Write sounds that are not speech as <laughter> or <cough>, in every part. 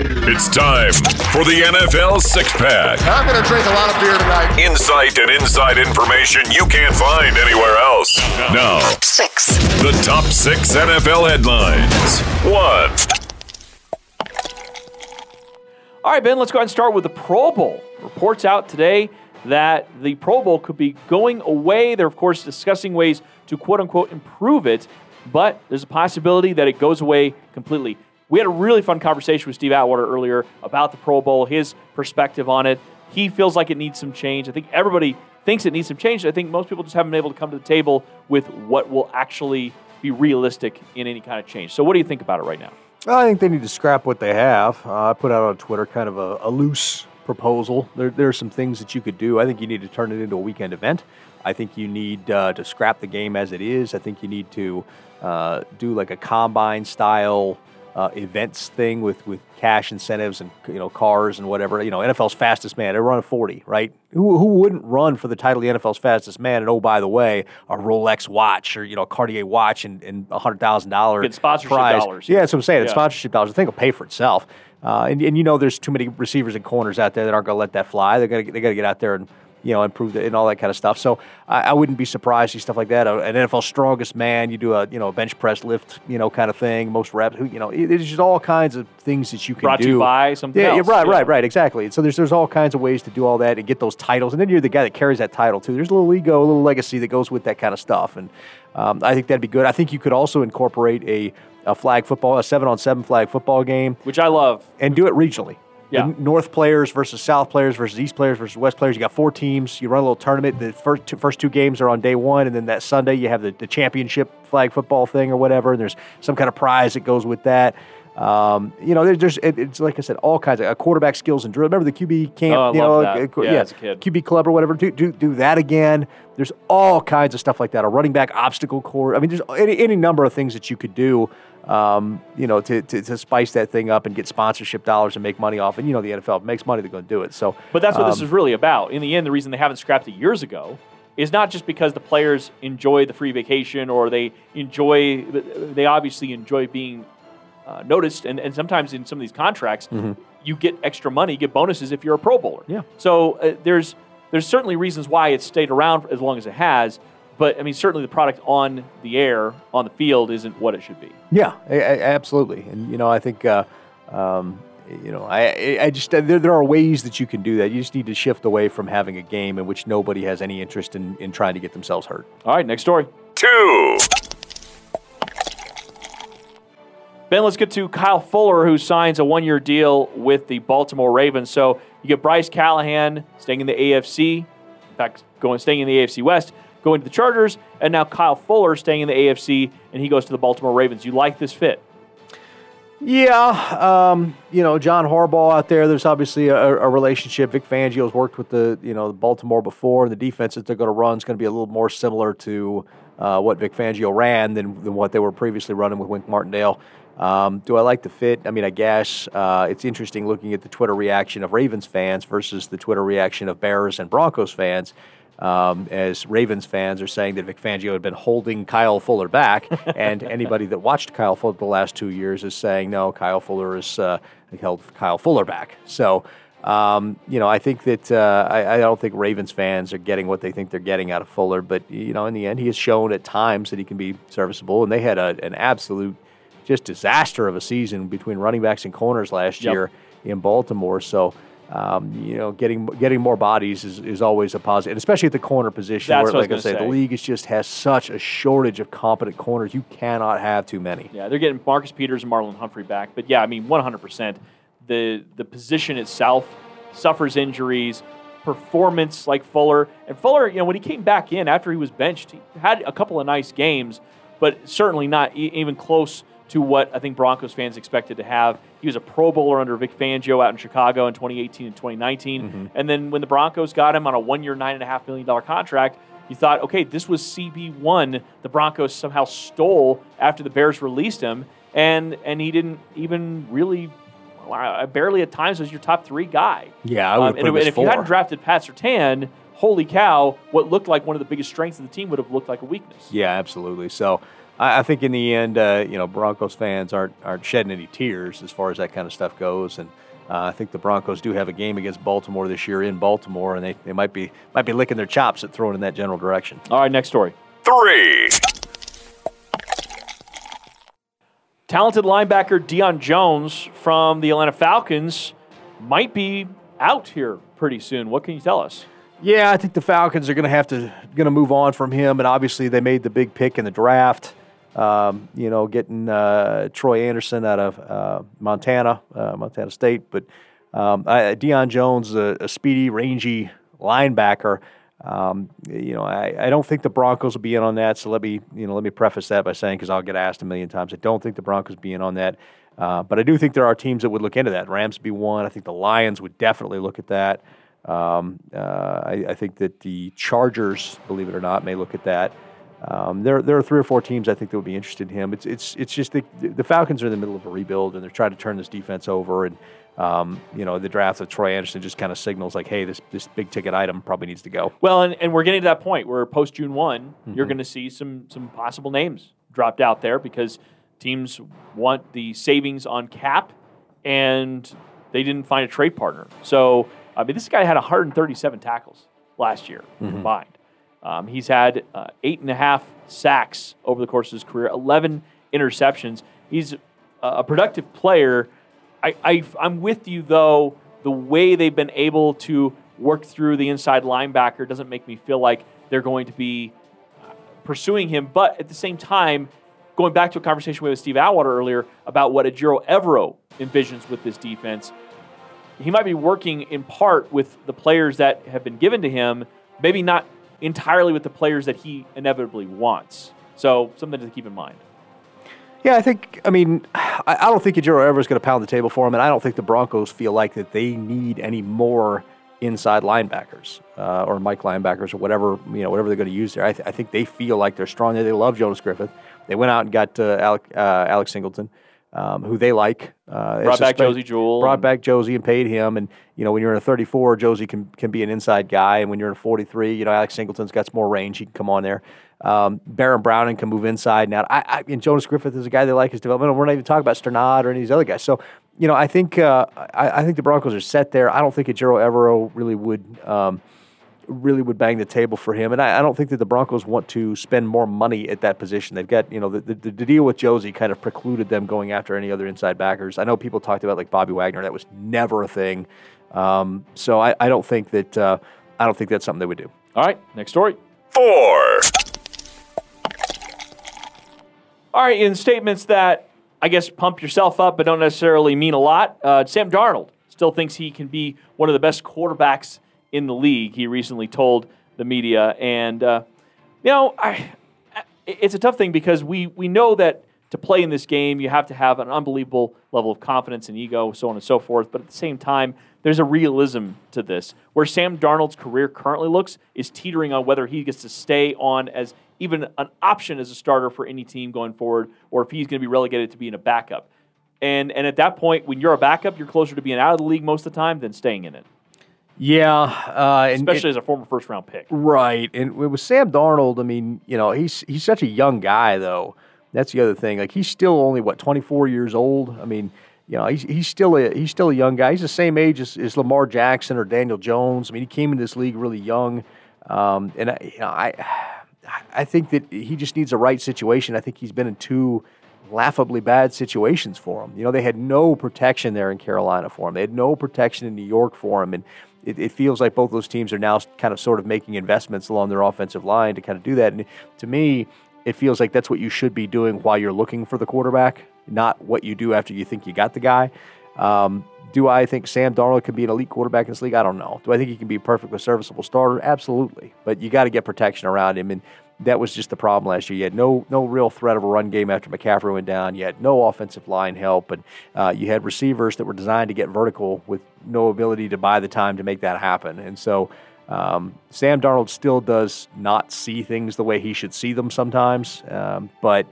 It's time for the NFL Six Pack. I'm going to drink a lot of beer tonight. Insight and inside information you can't find anywhere else. Now, Six. the top six NFL headlines. One. All right, Ben, let's go ahead and start with the Pro Bowl. Reports out today that the Pro Bowl could be going away. They're, of course, discussing ways to quote unquote improve it, but there's a possibility that it goes away completely. We had a really fun conversation with Steve Atwater earlier about the Pro Bowl, his perspective on it. He feels like it needs some change. I think everybody thinks it needs some change. I think most people just haven't been able to come to the table with what will actually be realistic in any kind of change. So, what do you think about it right now? I think they need to scrap what they have. Uh, I put out on Twitter kind of a, a loose proposal. There, there are some things that you could do. I think you need to turn it into a weekend event. I think you need uh, to scrap the game as it is. I think you need to uh, do like a combine style uh, events thing with, with cash incentives and you know cars and whatever. You know, NFL's fastest man. They run a forty, right? Who, who wouldn't run for the title of the NFL's fastest man? And oh, by the way, a Rolex watch or you know a Cartier watch and, and a hundred thousand dollar sponsorship prize. dollars. Yeah, that's what I'm saying. It's sponsorship dollars. I think will pay for itself. Uh, and, and you know, there's too many receivers and corners out there that aren't going to let that fly. They're going to they got to get out there and you know improve it and all that kind of stuff. So I, I wouldn't be surprised to see stuff like that. Uh, An NFL strongest man, you do a you know bench press lift, you know kind of thing. Most reps, you know, it- there's just all kinds of things that you can Brought to do. you by something yeah, else. Yeah, right, Yeah. right, right, exactly. And so there's there's all kinds of ways to do all that and get those titles, and then you're the guy that carries that title too. There's a little ego, a little legacy that goes with that kind of stuff, and um, I think that'd be good. I think you could also incorporate a a flag football, a seven on seven flag football game Which I love. and do it regionally. Yeah. North players versus South players versus East players versus West players. You got four teams. You run a little tournament. The first two, first two games are on day one, and then that Sunday you have the, the championship flag football thing or whatever. And there's some kind of prize that goes with that. Um, you know, there's, there's it, it's like I said, all kinds of uh, quarterback skills and drill. Remember the QB camp? Oh, I you know, that. uh, Yeah, as a kid. QB club or whatever. Do, do do that again. There's all kinds of stuff like that. A running back obstacle course. I mean, there's any, any number of things that you could do. Um, you know, to, to, to spice that thing up and get sponsorship dollars and make money off. And you know, the NFL makes money, they're going to do it. So, But that's what this um, is really about. In the end, the reason they haven't scrapped it years ago is not just because the players enjoy the free vacation or they enjoy, they obviously enjoy being uh, noticed. And, and sometimes in some of these contracts, you get extra money, you get bonuses if you're a Pro Bowler. Mm-hmm. Yeah. So uh, there's there's certainly reasons why it's stayed around as long as it has. But I mean, certainly the product on the air, on the field, isn't what it should be. Yeah, a- a- absolutely. And you know, I think uh, um, you know, I I- I just there, there are ways that you can do that. You just need to shift away from having a game in which nobody has any interest in, in trying to get themselves hurt. All right, next story. Two. Ben, let's get to Kyle Fuller, who signs a one year deal with the Baltimore Ravens. So you get Bryce Callahan staying in the AFC, in fact, going staying in the AFC West, going to the Chargers, and now Kyle Fuller staying in the AFC, and he goes to the Baltimore Ravens. You like this fit? Yeah, um, you know, John Harbaugh out there. There's obviously a, a relationship. Vic Fangio's worked with the you know Baltimore before, and the defense that they're going to run is going to be a little more similar to uh, what Vic Fangio ran than, than what they were previously running with Wink Martindale. Um, do I like the fit? I mean, I guess uh, it's interesting looking at the Twitter reaction of Ravens fans versus the Twitter reaction of Bears and Broncos fans. Um, as Ravens fans are saying that Vic Fangio had been holding Kyle Fuller back, <laughs> and anybody that watched Kyle Fuller the last two years is saying no, Kyle Fuller is uh, held Kyle Fuller back. So, um, you know, I think that uh, I, I don't think Ravens fans are getting what they think they're getting out of Fuller, but you know, in the end, he has shown at times that he can be serviceable, and they had a, an absolute just disaster of a season between running backs and corners last Yep. year in Baltimore. So. Um, you know, getting getting more bodies is, is always a positive, and especially at the corner position. That's where, what I was like I say, gonna the league is just has such a shortage of competent corners. You cannot have too many. Yeah, they're getting Marcus Peters and Marlon Humphrey back. But yeah, I mean, 100%. The, the position itself suffers injuries, performance like Fuller. And Fuller, you know, when he came back in after he was benched, he had a couple of nice games, but certainly not e- even close to what I think Broncos fans expected to have He was a Pro Bowler under Vic Fangio out in Chicago in 2018 and 2019. And then when the Broncos got him on a one-year, nine and a half million dollar contract, you thought, okay, this was CB one. The Broncos somehow stole after the Bears released him, and and he didn't even really. wow, Barely at times was your top three guy. Yeah, I would Um, put and, him and if you hadn't drafted Pat Surtain, holy cow, what looked like one of the biggest strengths of the team would have looked like a weakness. Yeah, absolutely. So I, I think in the end, uh, you know, Broncos fans aren't aren't shedding any tears as far as that kind of stuff goes, and uh, I think the Broncos do have a game against Baltimore this year in Baltimore, and they, they might be might be licking their chops at throwing in that general direction. All right, next story. Three. Talented linebacker Deion Jones from the Atlanta Falcons might be out here pretty soon. What can you tell us? Yeah, I think the Falcons are going to have to going to move on from him, and obviously they made the big pick in the draft. Um, you know, getting uh, Troy Anderson out of uh, Montana, uh, Montana State, but um, I, Deion Jones, a, a speedy, rangy linebacker. Um, you know, I, I don't think the Broncos will be in on that. So let me, you know, let me preface that by saying because I'll get asked a million times. I don't think the Broncos be in on that, uh, but I do think there are teams that would look into that. Rams be one. I think the Lions would definitely look at that. Um, uh, I, I think that the Chargers, believe it or not, may look at that. Um, there, there are three or four teams I think that would be interested in him. It's, it's, it's just the, the Falcons are in the middle of a rebuild and they're trying to turn this defense over. And um, you know, the draft of Troy Anderson just kind of signals like, hey, this this big ticket item probably needs to go. Well, and, and we're getting to that point where post June one, you're Mm-hmm. going to see some some possible names dropped out there because teams want the savings on cap, and they didn't find a trade partner. So I mean, this guy had 137 tackles last year Mm-hmm. combined. Um, he's had uh, eight and a half sacks over the course of his career, 11 interceptions. He's a- productive player. I, I, I'm with you though. The way they've been able to work through the inside linebacker doesn't make me feel like they're going to be uh, pursuing him. But at the same time, going back to a conversation we had with Steve Atwater earlier about what Ejiro Evero envisions with this defense, he might be working in part with the players that have been given to him, maybe not entirely with the players that he inevitably wants. So something to keep in mind. Yeah, I think. I mean, I, I don't think Ejiro Evero is going to pound the table for him, and I don't think the Broncos feel like that they need any more inside linebackers uh, or Mike linebackers or whatever you know whatever they're going to use there. I, th- I think they feel like they're strong. They love Jonas Griffith. They went out and got uh, Alec, uh, Alex Singleton, um, who they like. Uh, Brought back Josey Jewell Brought back Josey and paid him. And you know when you're in a 34, Josey can can be an inside guy, and when you're in a 43, you know Alex Singleton's got some more range. He can come on there. Um, Baron Browning can move inside now. I, I and Jonas Griffith is a guy they like his development. And we're not even talking about Strnad or any of these other guys. So, you know, I think uh, I, I think the Broncos are set there. I don't think Ejiro Evero really would um, really would bang the table for him, and I, I don't think that the Broncos want to spend more money at that position. They've got you know the, the, the deal with Josey kind of precluded them going after any other inside backers. I know people talked about like Bobby Wagner. That was never a thing. Um, so I, I don't think that uh, I don't think that's something they would do. All right, next story. Four. All right, in statements that I guess pump yourself up but don't necessarily mean a lot, uh, Sam Darnold still thinks he can be one of the best quarterbacks in the league. He recently told the media, and uh, you know, I, it's a tough thing because we we know that to play in this game you have to have an unbelievable level of confidence and ego, so on and so forth. But at the same time, there's a realism to this. Where Sam Darnold's career currently looks is teetering on whether he gets to stay on as even an option as a starter for any team going forward, or if he's going to be relegated to being a backup. And and at that point, when you're a backup, you're closer to being out of the league most of the time than staying in it, Yeah, uh, especially as a former first round pick. Right, and with Sam Darnold, I mean, you know, he's he's such a young guy, though. That's the other thing. Like he's still only what twenty four years old. I mean, you know, he's he's still a he's still a young guy. He's the same age as, as Lamar Jackson or Daniel Jones. I mean, he came into this league really young, um, and I, you know, I I think that he just needs a right situation. I think he's been in two laughably bad situations for him. You know, they had no protection there in Carolina for him. They had no protection in New York for him, and it, it feels like both those teams are now kind of sort of making investments along their offensive line to kind of do that. And to me, it feels like that's what you should be doing while you're looking for the quarterback, not what you do after you think you got the guy. Um, do I think Sam Darnold can be an elite quarterback in this league? I don't know. Do I think he can be a perfectly serviceable starter? Absolutely. But you got to get protection around him. And that was just the problem last year. You had no no real threat of a run game after McCaffrey went down. You had no offensive line help, and uh, you had receivers that were designed to get vertical with no ability to buy the time to make that happen. And so um, Sam Darnold still does not see things the way he should see them sometimes, um, but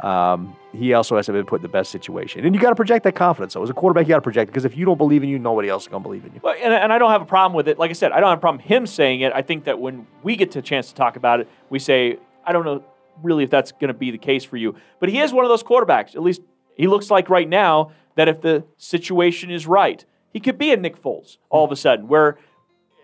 um, he also has to be put in the best situation. And you got to project that confidence. So as a quarterback, you got to project because if you don't believe in you, nobody else is going to believe in you. Well, and, and I don't have a problem with it. Like I said, I don't have a problem him saying it. I think that when we get to a chance to talk about it, we say, I don't know really if that's going to be the case for you. But he is one of those quarterbacks, at least he looks like right now, that if the situation is right, he could be a Nick Foles all of a sudden, where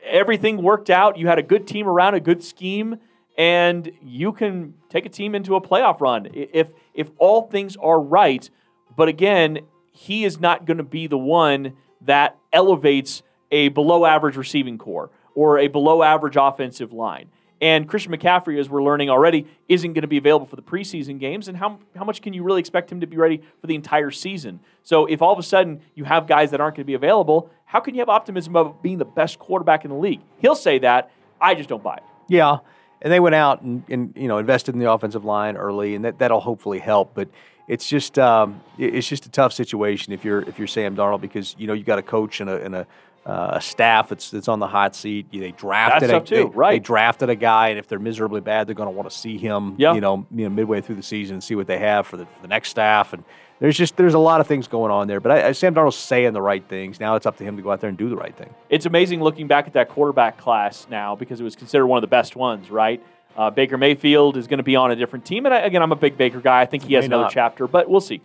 everything worked out. You had a good team around, a good scheme, and you can take a team into a playoff run if if all things are right. But again, he is not going to be the one that elevates a below average receiving corps or a below average offensive line. And Christian McCaffrey, as we're learning already, isn't going to be available for the preseason games. And how, how much can you really expect him to be ready for the entire season? So if all of a sudden you have guys that aren't going to be available, how can you have optimism about being the best quarterback in the league? He'll say that. I just don't buy it. Yeah. And they went out and, and you know invested in the offensive line early, and that, that'll hopefully help. But it's just um, it's just a tough situation if you're if you're Sam Darnold because you know you got a coach and a, and a uh, a staff that's that's on the hot seat. They drafted a, too, they, right. They drafted a guy, and if they're miserably bad, they're going to want to see him. Yeah. You know, you know, midway through the season and see what they have for the, for the next staff. And there's just there's a lot of things going on there. But I, I, Sam Darnold's saying the right things. Now it's up to him to go out there and do the right thing. It's amazing looking back at that quarterback class now because it was considered one of the best ones, right? Uh, Baker Mayfield is going to be on a different team. And I, again, I'm a big Baker guy. I think he has another not. chapter, but we'll see.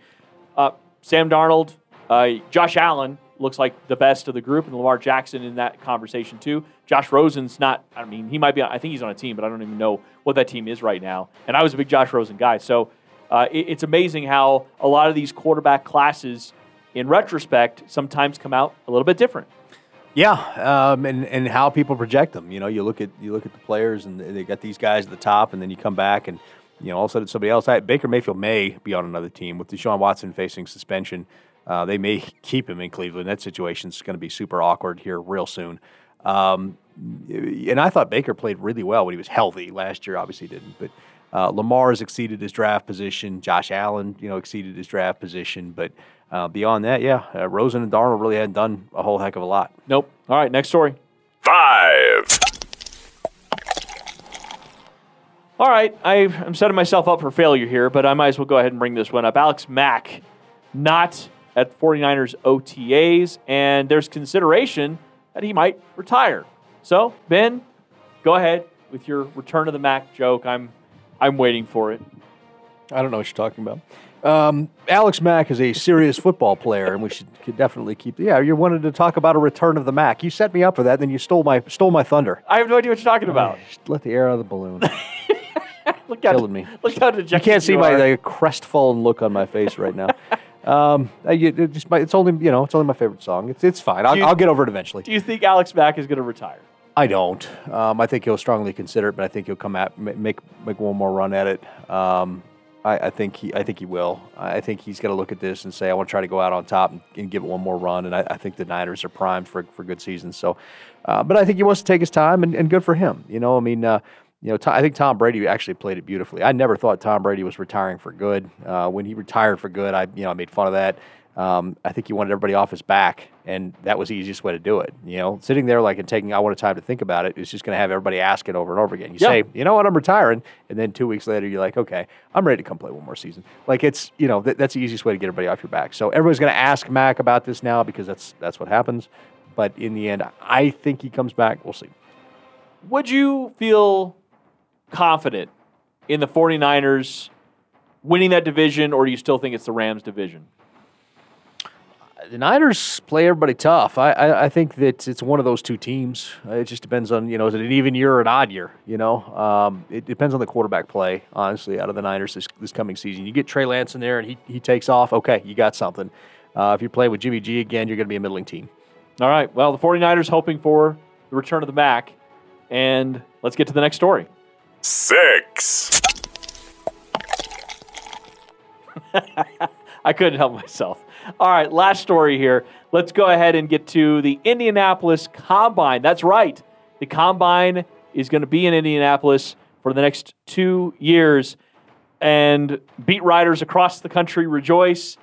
Uh, Sam Darnold, uh, Josh Allen looks like the best of the group, and Lamar Jackson in that conversation too. Josh Rosen's not. I mean, he might be. On, I think he's on a team, but I don't even know what that team is right now. And I was a big Josh Rosen guy, so uh, it, it's amazing how a lot of these quarterback classes, in retrospect, sometimes come out a little bit different. Yeah, um, and and how people project them. You know, you look at you look at the players, and they got these guys at the top, and then you come back, and you know, all of a sudden somebody else. Baker Mayfield may be on another team with Deshaun Watson facing suspension. Uh, they may <laughs> keep him in Cleveland. That situation's going to be super awkward here real soon. Um, and I thought Baker played really well when he was healthy last year. Obviously, he didn't, but uh, Lamar has exceeded his draft position. Josh Allen, you know, exceeded his draft position. But uh, beyond that, yeah, uh, Rosen and Darnold really hadn't done a whole heck of a lot. Nope. All right, next story. Five. All right, I, I'm setting myself up for failure here, but I might as well go ahead and bring this one up. Alex Mack, not at 49ers OTAs, and there's consideration that he might retire. So, Ben, go ahead with your return of the Mac joke. I'm, I'm waiting for it. I don't know what you're talking about. Um, Alex Mack is a serious football player, and we should could definitely keep. Yeah, you wanted to talk about a return of the Mac. You set me up for that, and then you stole my stole my thunder. I have no idea what you're talking about. Just let the air out of the balloon. <laughs> Look how killing me. Look how dejected You can't see my are. the crestfallen look on my face right now. <laughs> um, I, it it just my, it's only you know it's only my favorite song. It's it's fine. I'll, Do you- I'll get over it eventually. Do you think Alex Mack is going to retire? I don't. Um, I think he'll strongly consider it, but I think he'll come at make make one more run at it. Um, I, I think he I think he will. I think he's going to look at this and say, I want to try to go out on top and, and give it one more run. And I, I think the Niners are primed for for good seasons. So, uh, but I think he wants to take his time, and, and good for him. You know, I mean. Uh, you know, I think Tom Brady actually played it beautifully. I never thought Tom Brady was retiring for good. Uh, when he retired for good, I you know I made fun of that. Um, I think he wanted everybody off his back, and that was the easiest way to do it. You know, sitting there like and taking I want a time to think about it is just going to have everybody ask it over and over again. You Yeah. say, you know what, I'm retiring, and then two weeks later you're like, okay, I'm ready to come play one more season. Like it's you know that, that's the easiest way to get everybody off your back. So everybody's going to ask Mack about this now because that's that's what happens. But in the end, I think he comes back. We'll see. Would you feel confident in the 49ers winning that division, or do you still think it's the Rams division? The Niners play everybody tough. I, I, I think that it's one of those two teams. It just depends on you know is it an even year or an odd year? You know, um, it depends on the quarterback play. Honestly, out of the Niners this, this coming season, you get Trey Lance in there and he he takes off. Okay, you got something. Uh, if you're playing with Jimmy G again, you're going to be a middling team. All right. Well, the 49ers hoping for the return of the Mac. And let's get to the next story. Six. <laughs> I couldn't help myself. All right, last story here. Let's go ahead and get to the Indianapolis Combine. That's right. The Combine is going to be in Indianapolis for the next two years, and beat writers across the country rejoice.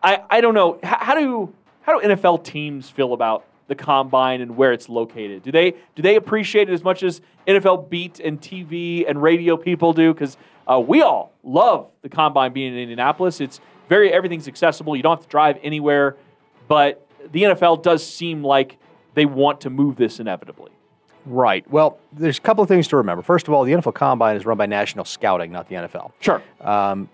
I, I don't know how, how do how do NFL teams feel about the combine and where it's located? Do they do they appreciate it as much as NFL beat and TV and radio people do? Because uh, we all love the combine being in Indianapolis. It's very everything's accessible. You don't have to drive anywhere, but the NFL does seem like they want to move this inevitably. Right. Well, there's a couple of things to remember. First of all, the NFL Combine is run by National Scouting, not the NFL. Sure. Um,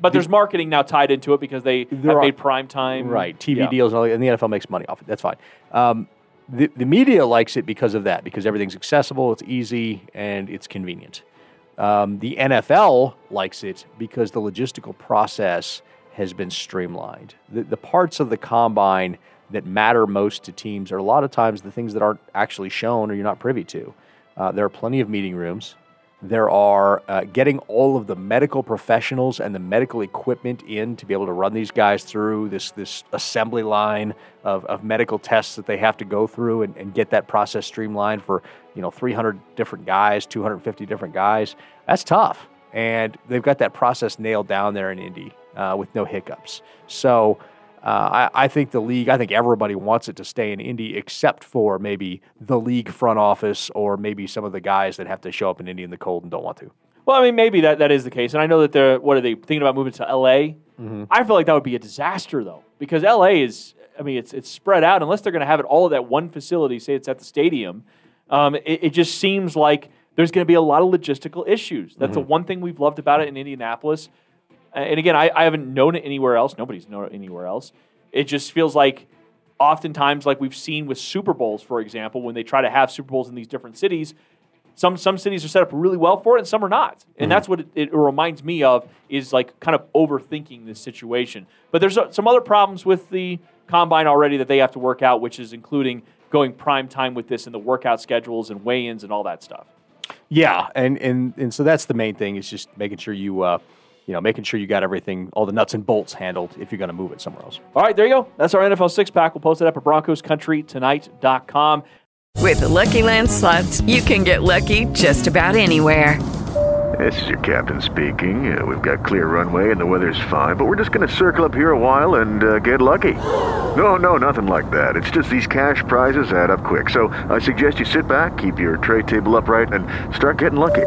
But there's marketing now tied into it because they have are, made prime time. Right, TV Yeah. deals and, all, that, and the NFL makes money off it. That's fine. Um, the, the media likes it because of that, because everything's accessible, it's easy, and it's convenient. Um, the NFL likes it because the logistical process has been streamlined. The, the parts of the combine that matter most to teams are a lot of times the things that aren't actually shown or you're not privy to. Uh, there are plenty of meeting rooms. There are uh, getting all of the medical professionals and the medical equipment in to be able to run these guys through this this assembly line of, of medical tests that they have to go through and, and get that process streamlined for you know 300 different guys, 250 different guys. That's tough, and they've got that process nailed down there in Indy uh, with no hiccups. So. Uh, I, I think the league, I think everybody wants it to stay in Indy except for maybe the league front office or maybe some of the guys that have to show up in Indy in the cold and don't want to. Well, I mean, maybe that, that is the case. And I know that they're, what are they thinking about moving to LA? Mm-hmm. I feel like that would be a disaster, though, because LA is, I mean, it's, it's spread out. Unless they're going to have it all at that one facility, say it's at the stadium, um, it, it just seems like there's going to be a lot of logistical issues. That's the Mm-hmm. one thing we've loved about it in Indianapolis. And again, I, I haven't known it anywhere else. Nobody's known it anywhere else. It just feels like oftentimes, like we've seen with Super Bowls, for example, when they try to have Super Bowls in these different cities, some some cities are set up really well for it and some are not and that's what it, it reminds me of is like kind of overthinking this situation but there's uh, some other problems with the combine already that they have to work out which is including going prime time with this and the workout schedules and weigh-ins and all that stuff Yeah, and and and so that's the main thing is just making sure you, uh, you know, making sure you got everything, all the nuts and bolts handled if you're going to move it somewhere else. all right there you go that's our nfl six-pack we'll post it up at broncoscountrytonight.com With the Lucky Land slots, you can get lucky just about anywhere. This is your captain speaking. Uh, we've got clear runway and the weather's fine, but we're just going to circle up here a while and uh, get lucky. No, no, nothing like that. It's just these cash prizes add up quick. So I suggest you sit back, keep your tray table upright, and start getting lucky.